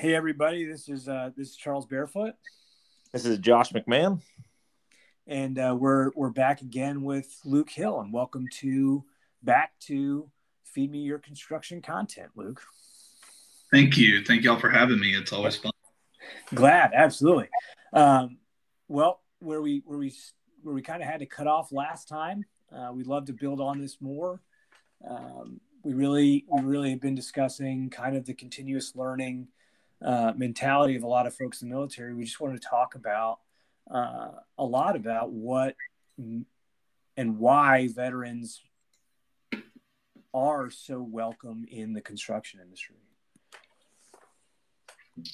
Hey everybody, this is uh, this is Charles Barefoot. This is Josh McMahon, and uh, we're we're back again with Luke Hill, and welcome to back to Feed Me Your Construction Content, Luke. Thank you, thank y'all for having me. It's always fun. Glad, absolutely. Um, well, where we where we where we kind of had to cut off last time, uh, we'd love to build on this more. Um, we really we really have been discussing kind of the continuous learning uh, mentality of a lot of folks in the military. We just wanted to talk about uh, a lot about what and why veterans are so welcome in the construction industry.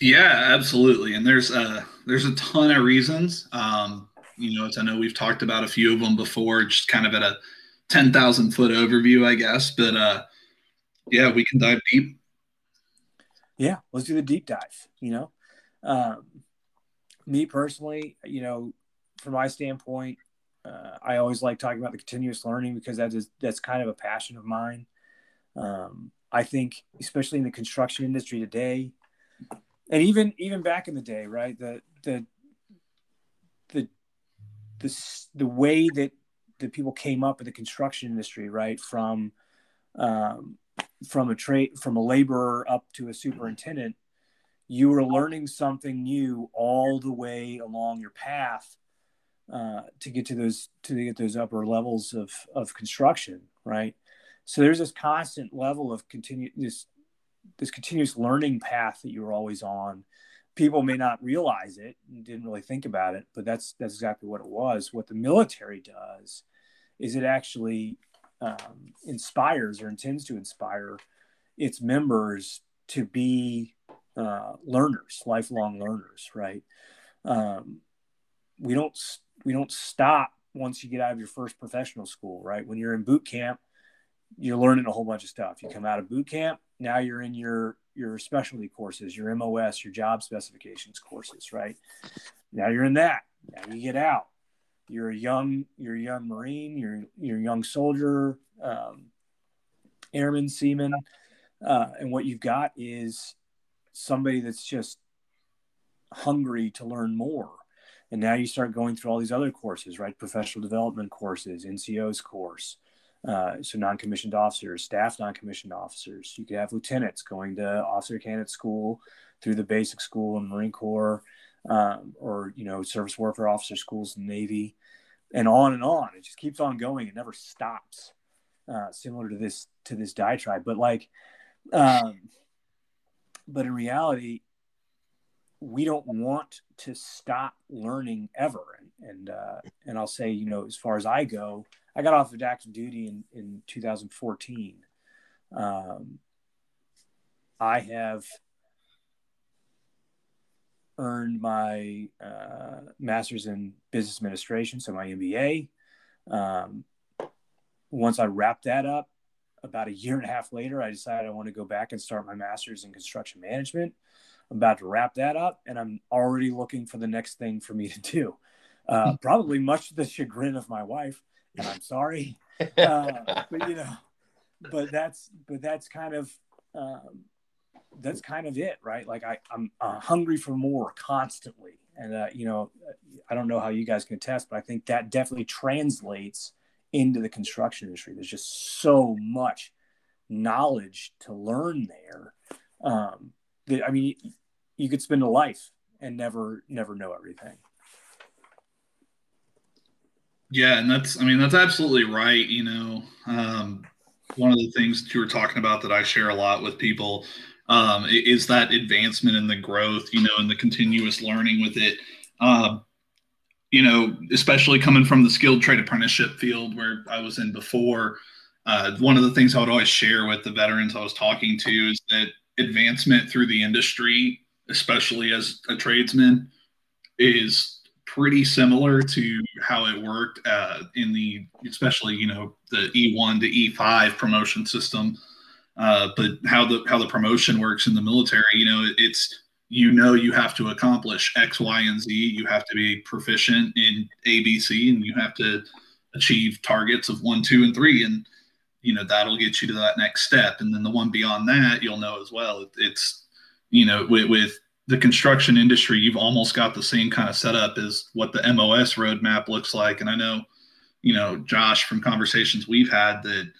Yeah, absolutely. And there's a there's a ton of reasons. Um, you know, I know we've talked about a few of them before, just kind of at a ten thousand foot overview, I guess. But uh, yeah, we can dive deep. Yeah, let's do the deep dive. You know, um, me personally, you know, from my standpoint, uh, I always like talking about the continuous learning because that is that's kind of a passion of mine. Um, I think, especially in the construction industry today, and even even back in the day, right? The the the the the way that the people came up in the construction industry, right? From um, from a trade from a laborer up to a superintendent, you were learning something new all the way along your path uh, to get to those to get those upper levels of of construction, right? So there's this constant level of continue this this continuous learning path that you're always on. People may not realize it and didn't really think about it, but that's that's exactly what it was. What the military does is it actually um, inspires or intends to inspire its members to be uh, learners, lifelong learners, right? Um, we don't we don't stop once you get out of your first professional school, right? When you're in boot camp, you're learning a whole bunch of stuff. You come out of boot camp, now you're in your your specialty courses, your MOS, your job specifications courses, right? Now you're in that. Now you get out. You're a young you're a young Marine. You're you're a young soldier, um, airman, seaman, uh, and what you've got is somebody that's just hungry to learn more. And now you start going through all these other courses, right? Professional development courses, NCO's course, uh, so non-commissioned officers, staff non-commissioned officers. You could have lieutenants going to officer candidate school through the basic school in Marine Corps, um, or you know surface warfare officer schools Navy, and on and on. It just keeps on going. It never stops. Uh, similar to this to this diatribe, but like, um, but in reality, we don't want to stop learning ever. And and, uh, and I'll say, you know, as far as I go, I got off of active duty in, in 2014. Um, I have earned my uh, master's in business administration, so my MBA. Um, once I wrapped that up, about a year and a half later, I decided I want to go back and start my master's in construction management. I'm about to wrap that up, and I'm already looking for the next thing for me to do. Uh, probably much to the chagrin of my wife and I'm sorry, uh, but you know, but that's but that's kind of um, that's kind of it, right? Like I I'm uh, hungry for more constantly, and uh, you know, I don't know how you guys can test, but I think that definitely translates into the construction industry. There's just so much knowledge to learn there. Um, that I mean, you could spend a life and never never know everything. Yeah, and that's I mean that's absolutely right. You know, um, one of the things that you were talking about that I share a lot with people um, is that advancement and the growth. You know, and the continuous learning with it. Uh, you know, especially coming from the skilled trade apprenticeship field where I was in before. Uh, one of the things I would always share with the veterans I was talking to is that advancement through the industry, especially as a tradesman, is pretty similar to how it worked uh, in the especially you know the E1 to E5 promotion system. Uh, but how the how the promotion works in the military, you know, it's you know you have to accomplish X, Y, and Z. You have to be proficient in A, B, C, and you have to achieve targets of one, two, and three, and you know that'll get you to that next step. And then the one beyond that, you'll know as well. It's you know, with, with the construction industry, you've almost got the same kind of setup as what the MOS roadmap looks like. And I know, you know, Josh, from conversations we've had, that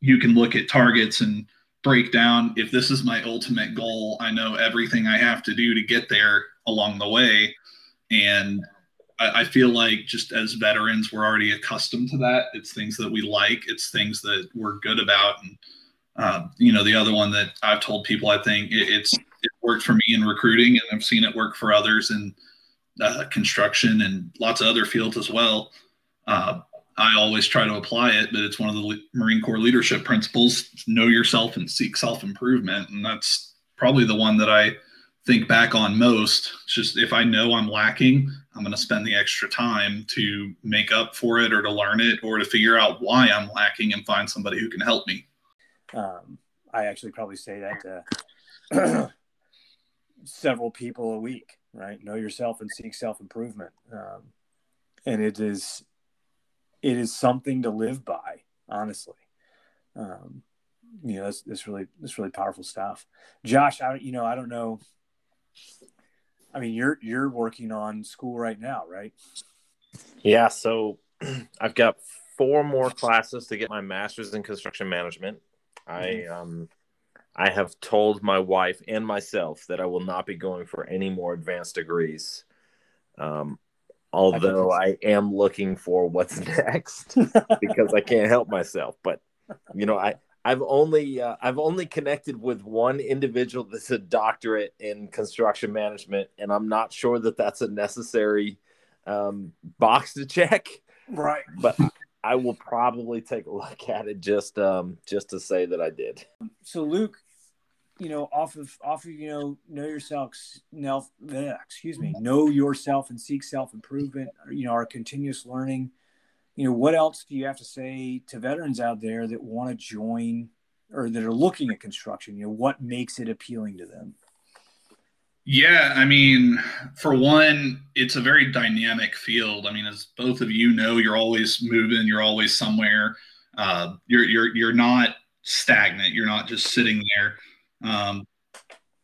you can look at targets and break down if this is my ultimate goal, I know everything I have to do to get there along the way. And I, I feel like just as veterans, we're already accustomed to that. It's things that we like, it's things that we're good about. And, uh, you know, the other one that I've told people, I think it, it's, it worked for me in recruiting and I've seen it work for others in uh, construction and lots of other fields as well. Uh, I always try to apply it, but it's one of the Marine Corps leadership principles know yourself and seek self improvement. And that's probably the one that I think back on most. It's just if I know I'm lacking, I'm going to spend the extra time to make up for it or to learn it or to figure out why I'm lacking and find somebody who can help me. Um, I actually probably say that to several people a week, right? Know yourself and seek self improvement. Um, and it is, it is something to live by, honestly. Um, you know, that's, that's really, that's really powerful stuff. Josh, I, you know, I don't know I mean, you're you're working on school right now, right? Yeah. So I've got four more classes to get my master's in construction management. I mm-hmm. um I have told my wife and myself that I will not be going for any more advanced degrees. Um, although I, I am looking for what's next because I can't help myself. But you know, I I've only uh, I've only connected with one individual that's a doctorate in construction management, and I'm not sure that that's a necessary um, box to check. Right. But I will probably take a look at it just um, just to say that I did. So Luke, you know, off of off of you know, know yourself, now, excuse me, know yourself and seek self improvement. You know, our continuous learning you know, what else do you have to say to veterans out there that want to join or that are looking at construction? You know, what makes it appealing to them? Yeah, I mean, for one, it's a very dynamic field. I mean, as both of you know, you're always moving, you're always somewhere. Uh, you're you're you're not stagnant. You're not just sitting there. Um,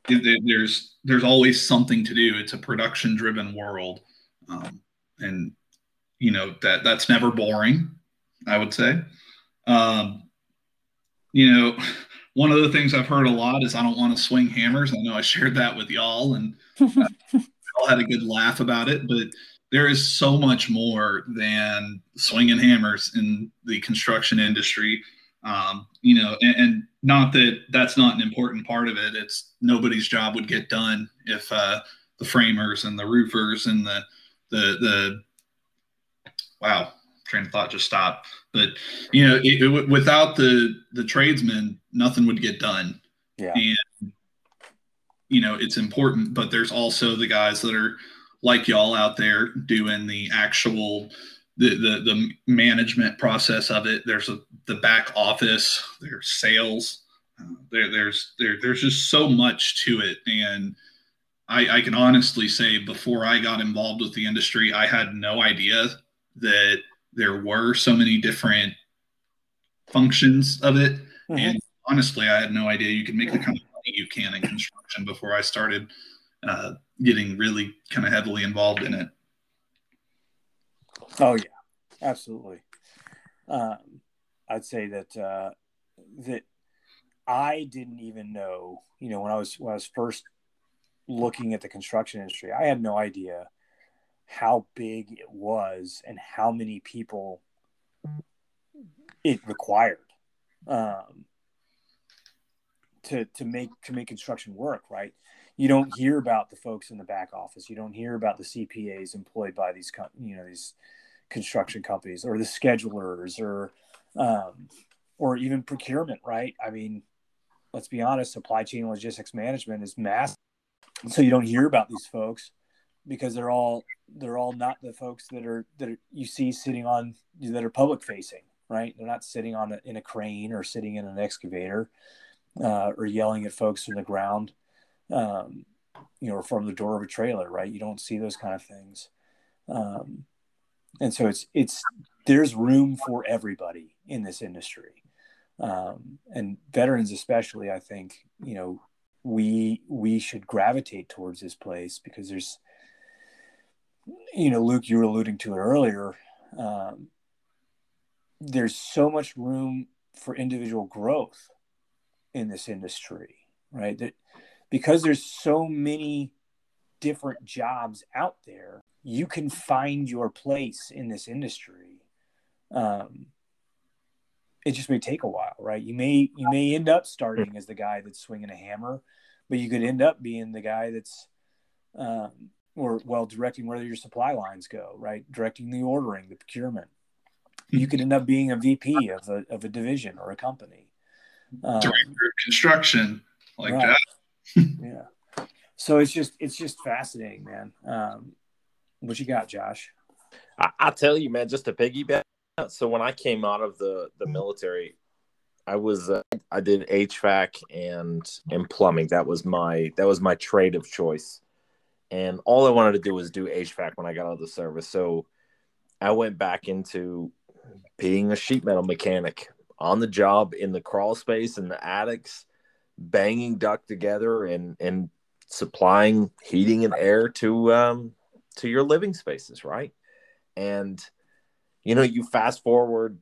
there's there's always something to do. It's a production driven world, um, and you know that that's never boring i would say. Um, you know one of the things i've heard a lot is i don't want to swing hammers. I know i shared that with y'all and uh, all had a good laugh about it but there is so much more than swinging hammers in the construction industry um, you know and, and, not that that's not an important part of it it's nobody's job would get done if uh, the framers and the roofers and the the the wow, train of thought just stopped. But you know, it, it, without the the tradesmen, nothing would get done. Yeah. And you know, it's important, but there's also the guys that are like y'all out there doing the actual the the, the management process of it. There's a the back office. There's sales. Uh, there, there's there, there's just so much to it, and I, I can honestly say before I got involved with the industry, I had no idea that there were so many different functions of it. Mm-hmm. And honestly, I had no idea you could make the kind of money you can in construction before I started uh, getting really kind of heavily involved in it. Oh yeah, absolutely. Um, I'd say that uh, that I didn't even know. You know, when I was when I was first looking at the construction industry, I had no idea how big it was and how many people it required um, to to make to make construction work. Right? You don't hear about the folks in the back office. You don't hear about the CPAs employed by these you know these construction companies or the schedulers or um, or even procurement. Right? I mean, let's be honest. Supply chain logistics management is massive. So you don't hear about these folks because they're all they're all not the folks that are that are, you see sitting on that are public facing, right? They're not sitting on a, in a crane or sitting in an excavator uh, or yelling at folks from the ground, um, you know, from the door of a trailer, right? You don't see those kind of things, um, and so it's it's there's room for everybody in this industry, um, and veterans especially. I think you know we we should gravitate towards this place because there's you know luke you were alluding to it earlier um, there's so much room for individual growth in this industry right that because there's so many different jobs out there you can find your place in this industry. Um, it just may take a while right? You may you may end up starting as the guy that's swinging a hammer but you could end up being the guy that's um, or well directing where your supply lines go right? Directing the ordering the procurement. You could end up being a vp of a, of a division or a company. Um, director of construction like right. that. Yeah so it's just it's just fascinating man um, what you got josh I, I tell you man just to piggyback so when i came out of the the military I was uh, I did HVAC and and plumbing. That was my that was my trade of choice. And all I wanted to do was do HVAC when I got out of the service. So I went back into being a sheet metal mechanic on the job in the crawl space in the attics, banging duct together and and supplying heating and air to um to your living spaces, right? And you know, you fast forward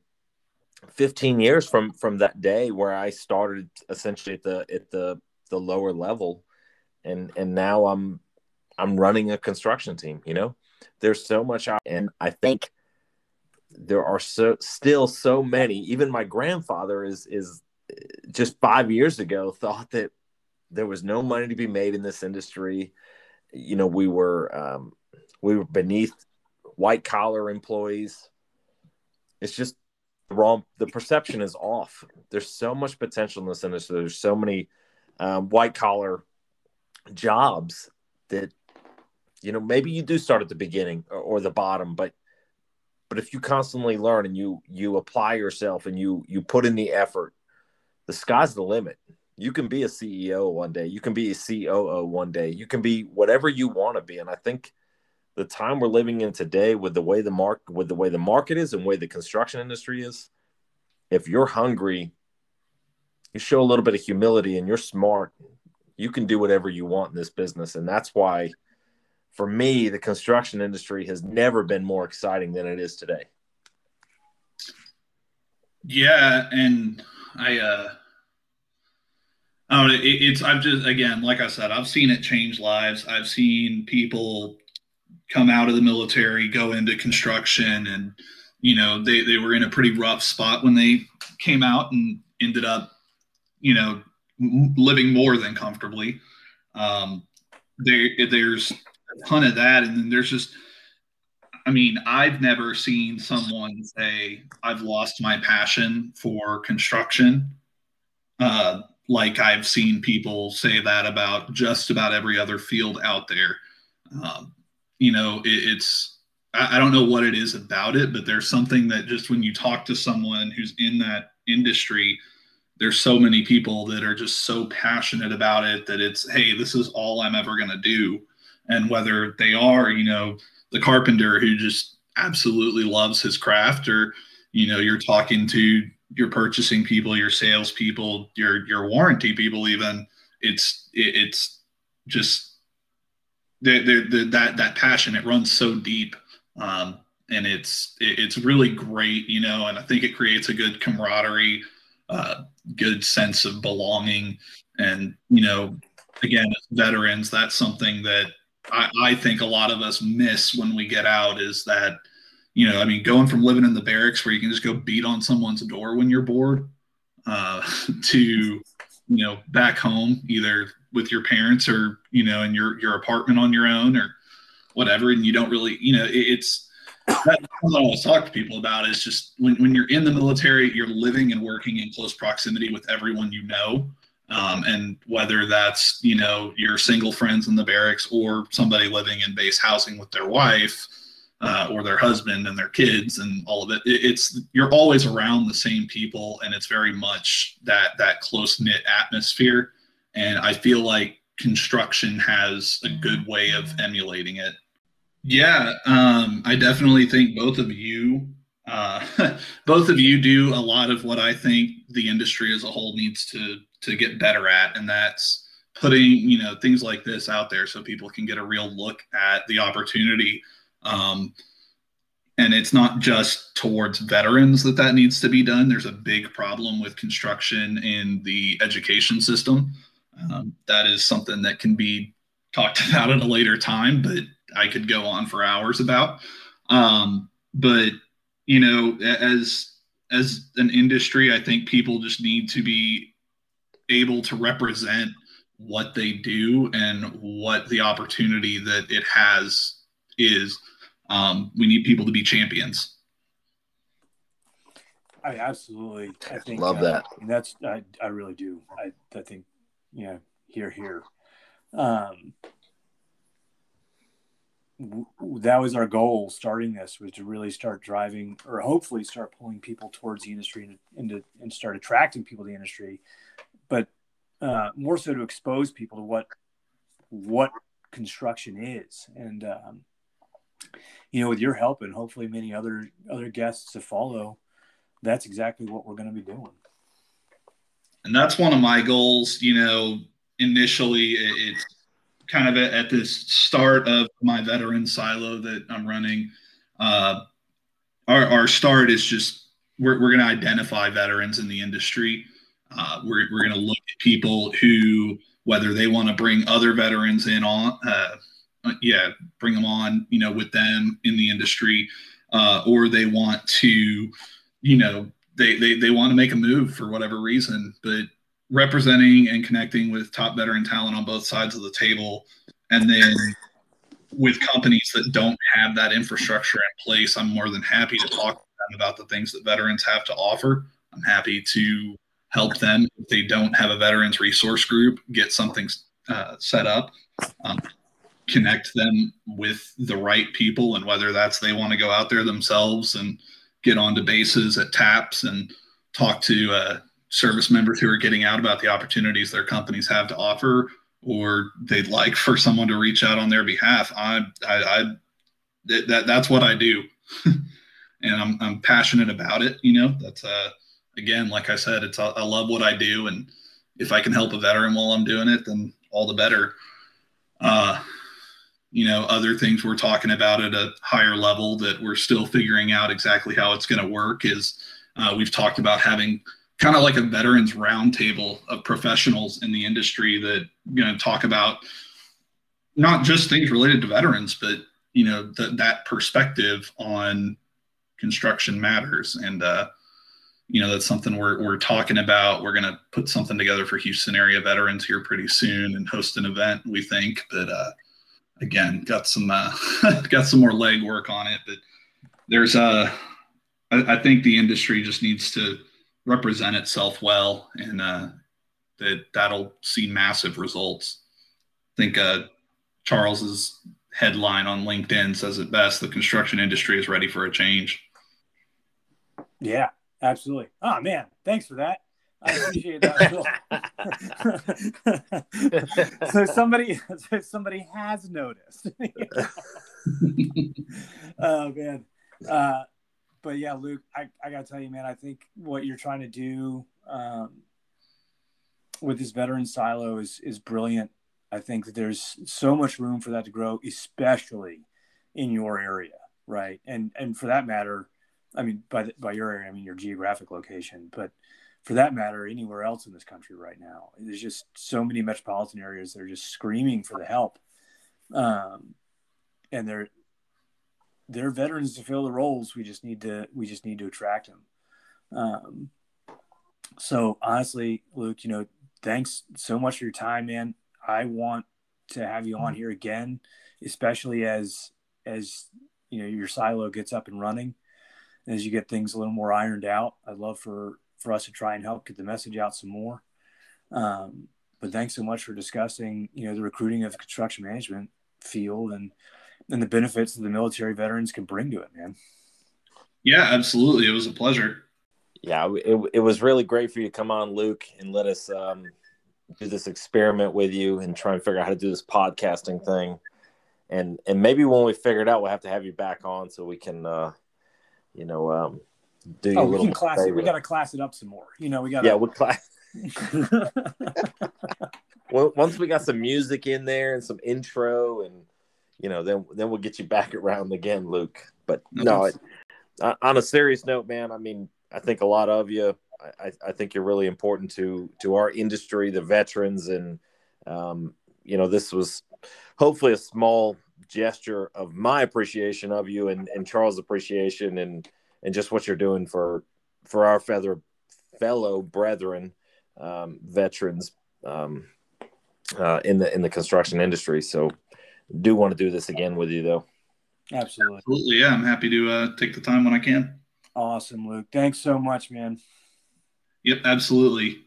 15 years from from that day where I started essentially at the at the the lower level and and now I'm I'm running a construction team, you know. There's so much out and I think there are so still so many even my grandfather is is just 5 years ago thought that there was no money to be made in this industry. You know, we were um we were beneath white collar employees. It's just wrong the perception is off there's so much potential in this industry there's so many um, white collar jobs that you know maybe you do start at the beginning or, or, the bottom but but if you constantly learn and you you apply yourself and you you put in the effort the sky's the limit you can be a ceo one day you can be a coo one day you can be whatever you want to be and i think the time we're living in today with the way the mark with the way the market is and way the construction industry is if you're hungry you show a little bit of humility and you're smart you can do whatever you want in this business and that's why for me the construction industry has never been more exciting than it is today. Yeah and i uh Oh, it, it's I've just again, like I said, I've seen it change lives. I've seen people come out of the military, go into construction, and you know they they were in a pretty rough spot when they came out and ended up, you know, living more than comfortably. Um, there there's a ton of that, and then there's just. I mean, I've never seen someone say, I've lost my passion for construction. Uh, like I've seen people say that about just about every other field out there. Um, you know, it, it's I, I don't know what it is about it, but there's something that just when you talk to someone who's in that industry, there's so many people that are just so passionate about it that it's hey, this is all I'm ever gonna do. And whether they are, you know, the carpenter who just absolutely loves his craft, or you know, you're talking to your purchasing people, your sales people, your your warranty people, even it's it, it's just that that passion it runs so deep um, and it's it, it's really great you know and i think it creates a good camaraderie uh, good sense of belonging. And you know again veterans that's something that I, I think a lot of us miss when we get out is that you know i mean going from living in the barracks where you can just go beat on someone's door when you're bored uh, to you know back home either with your parents or you know in your your apartment on your own or whatever and you don't really you know it, it's that's what I always talk to people about is just when, when you're in the military, you're living and working in close proximity with everyone you know. Um, and whether that's, you know, your single friends in the barracks or somebody living in base housing with their wife uh, or their husband and their kids and all of it, it, it's, you're always around the same people. And it's very much that, that close knit atmosphere and I feel like construction has a good way of emulating it. Yeah, um, I definitely think both of you, uh, both of you do a lot of what I think the industry as a whole needs to to get better at, and that's putting you know things like this out there so people can get a real look at the opportunity um, and it's not just towards veterans that that needs to be done. There's a big problem with construction in the education system. Um, that is something that can be talked about at a later time but i could go on for hours about. Um, but you know as as an industry i think people just need to be able to represent what they do and what the opportunity that it has is. Um, we need people to be champions. I absolutely. I think love uh, that. That's I, I really do. I I think yeah. Here here. Um, that was our goal starting this was to really start driving or hopefully start pulling people towards the industry and, and, and start attracting people to the industry but uh, more so to expose people to what what construction is and um, you know with your help and hopefully many other other guests to follow that's exactly what we're going to be doing. And that's one of my goals you know initially it's kind of at, this start of my veteran silo that i'm running uh, our, our start is just we're, we're going to identify veterans in the industry. Uh, we're we're going to look at people who, whether they want to bring other veterans in on, uh, yeah, bring them on, you know, with them in the industry, uh, or they want to, you know, they, they, they want to make a move for whatever reason, but representing and connecting with top veteran talent on both sides of the table. And then with companies that don't have that infrastructure in place, I'm more than happy to talk to them about the things that veterans have to offer. I'm happy to help them if they don't have a veterans resource group get something uh, set up um, connect them with the right people and whether that's they want to go out there themselves and get onto bases at taps and talk to uh, service members who are getting out about the opportunities their companies have to offer or they'd like for someone to reach out on their behalf. I i, I that, that's what i do. And I'm, I'm passionate about it you know? That's uh again, like I said, it's I love what I do, and if I can help a veteran while I'm doing it, then all the better. Uh, you know, other things we're talking about at a higher level that we're still figuring out exactly how it's going to work is uh, we've talked about having kind of like a veterans roundtable of professionals in the industry that you know talk about not just things related to veterans, but you know th- that perspective on construction matters. And uh, you know that's something we're, we're talking about. We're going to put something together for houston area veterans here pretty soon and host an event we think. But uh, again got some uh, got some more leg work on it but there's uh I, I, think the industry just needs to represent itself well and uh, that that'll see massive results i think uh, charles's headline on linkedin says it best the construction industry is ready for a change yeah Absolutely. Oh man, thanks for that. I appreciate that. so somebody, so somebody has noticed. oh man, uh, but yeah, Luke, I, I gotta tell you, man, I think what you're trying to do um, with this veteran silo is is brilliant. I think that there's so much room for that to grow, especially in your area, right? And and for that matter, I mean, by the, by your area, I mean your geographic location, but for that matter, anywhere else in this country right now, there's just so many metropolitan areas that are just screaming for the help, um, and they're they're veterans to fill the roles. We just need to we just need to attract them. Um, so honestly, Luke, you know, thanks so much for your time, man. I want to have you on here again, especially as as you know your silo gets up and running as you get things a little more ironed out. I'd love for for us to try and help get the message out some more. Um, but thanks so much for discussing, you know, the recruiting of construction management field and and the benefits that the military veterans can bring to it, man. Yeah, absolutely. It was a pleasure. Yeah, it, it was really great for you to come on, Luke, and let us um, do this experiment with you and try and figure out how to do this podcasting thing. And and maybe when we figure it out, we'll have to have you back on so we can uh, you know, um, do oh, we can class it. We got to class it up some more. You know, we got yeah, we class. well, once we got some music in there and some intro, and you know, then then we'll get you back around again, Luke. But no, it, on a serious note, man. I mean, I think a lot of you. I, I think you're really important to to our industry, the veterans, and um, you know, this was hopefully a small gesture of my appreciation of you and, and Charles' appreciation and and just what you're doing for for our feather fellow brethren um, veterans um, uh, in the in the construction industry. So, do want to do this again with you though. Absolutely. Absolutely. Yeah, I'm happy to uh, take the time when I can. Awesome, Luke. Thanks so much, man. Yep, absolutely.